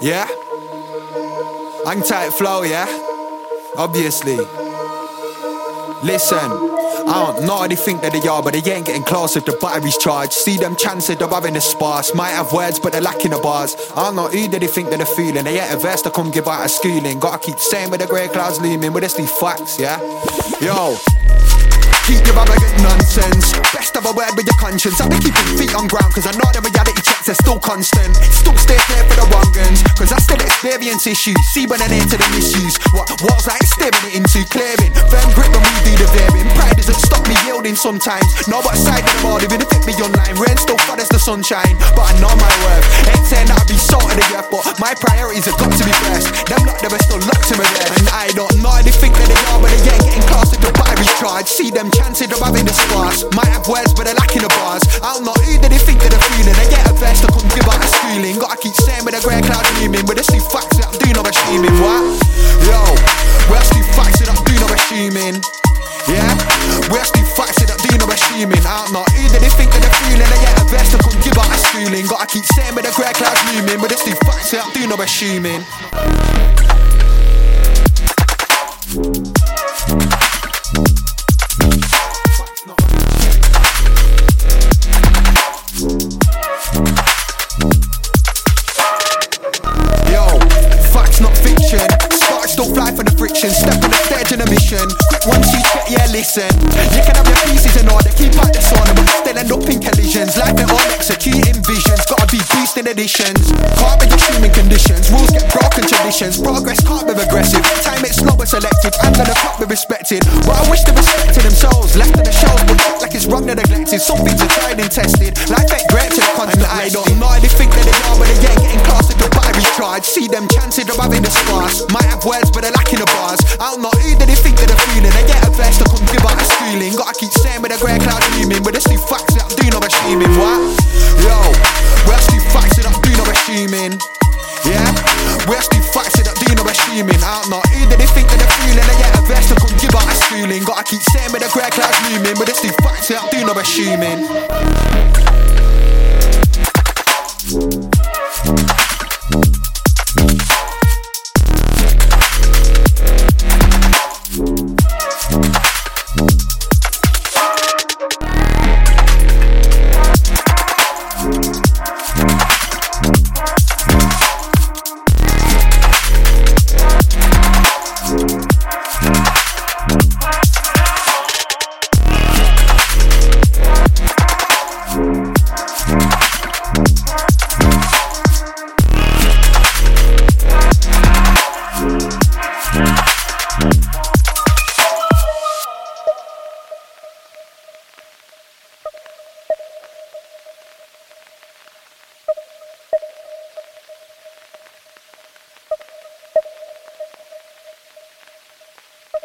Yeah? Hang tight flow, yeah? Obviously. Listen, I don't know they think that they are, but they ain't getting close if the battery's charged. See them chances of having the sparse. Might have words, but they're lacking the bars. I don't know who they think that they're feeling. They ain't a verse to come give out a schooling. Gotta keep saying with the grey clouds looming, with this these facts, yeah? Yo. Keep your arrogant nonsense. Best of a word with your conscience. I've been keeping feet on ground, cause I know the reality checks are still constant. Still stay clear for the wrong guns, cause I still experience issues. See when I into the issues. What walls like staring it into clearing. Firm grip when we do the veering. Pride doesn't stop me yielding sometimes. Know what side of the ball, even if it be online. Rain still as the sunshine, but I know my worth. Ain't saying that I'll be salt of the earth, but my priorities have got to be first. Them lot, they are still locked to me there. And I don't know, they think that they are, but they ain't getting close to the battery charge. See them chances of having the sparse. Might have words, but they're lacking the bars. I don't know who do they think that they're feeling. They get a verse to come give out a schooling. Gotta keep saying with the grey clouds looming. But it's the facts that I'm doing, I'm assuming. What? Yo, where's the facts that I'm doing, I'm assuming. Yeah? Where's the facts that I'm doing, I'm assuming. I don't know who do they think that they're feeling. They get a verse to come give out a schooling. Gotta keep saying with the grey clouds looming. But it's the facts that I'm doing, I'm assuming. Sparks don't fly for the friction. Step on the stage in a mission. Quick one, two, check, yeah, listen. You can have your pieces in order, keep out the sauna, but still end up in collisions. Like they're all executing visions. Gotta be boosting additions. Can't be assuming conditions. Rules get broken traditions. Progress can't be aggressive. Time it's slow but selective. And the clock be respected. But I wish they respected themselves. Left in the shells, but act like it's wrong, they're neglected. Some things are tried and tested. Life ain't great to the constant. And I don't know, they think that they are, but they ain't charge. See them chances of having the sparse. Might have words, but they're lacking the bars. I don't know who do they think that they're feeling. They get a verse to come give out a schooling. Gotta keep saying with the grey clouds looming. But it's the facts that I'm doing, I'm assuming. What? Yo, where's the facts that I'm doing, I'm assuming. Yeah? Where's the facts that I'm doing, I'm assuming. I don't know who do they think that they're feeling. They get a verse to come give out a schooling. Gotta keep saying with the grey clouds looming. But it's the facts that I'm doing, I'm assuming.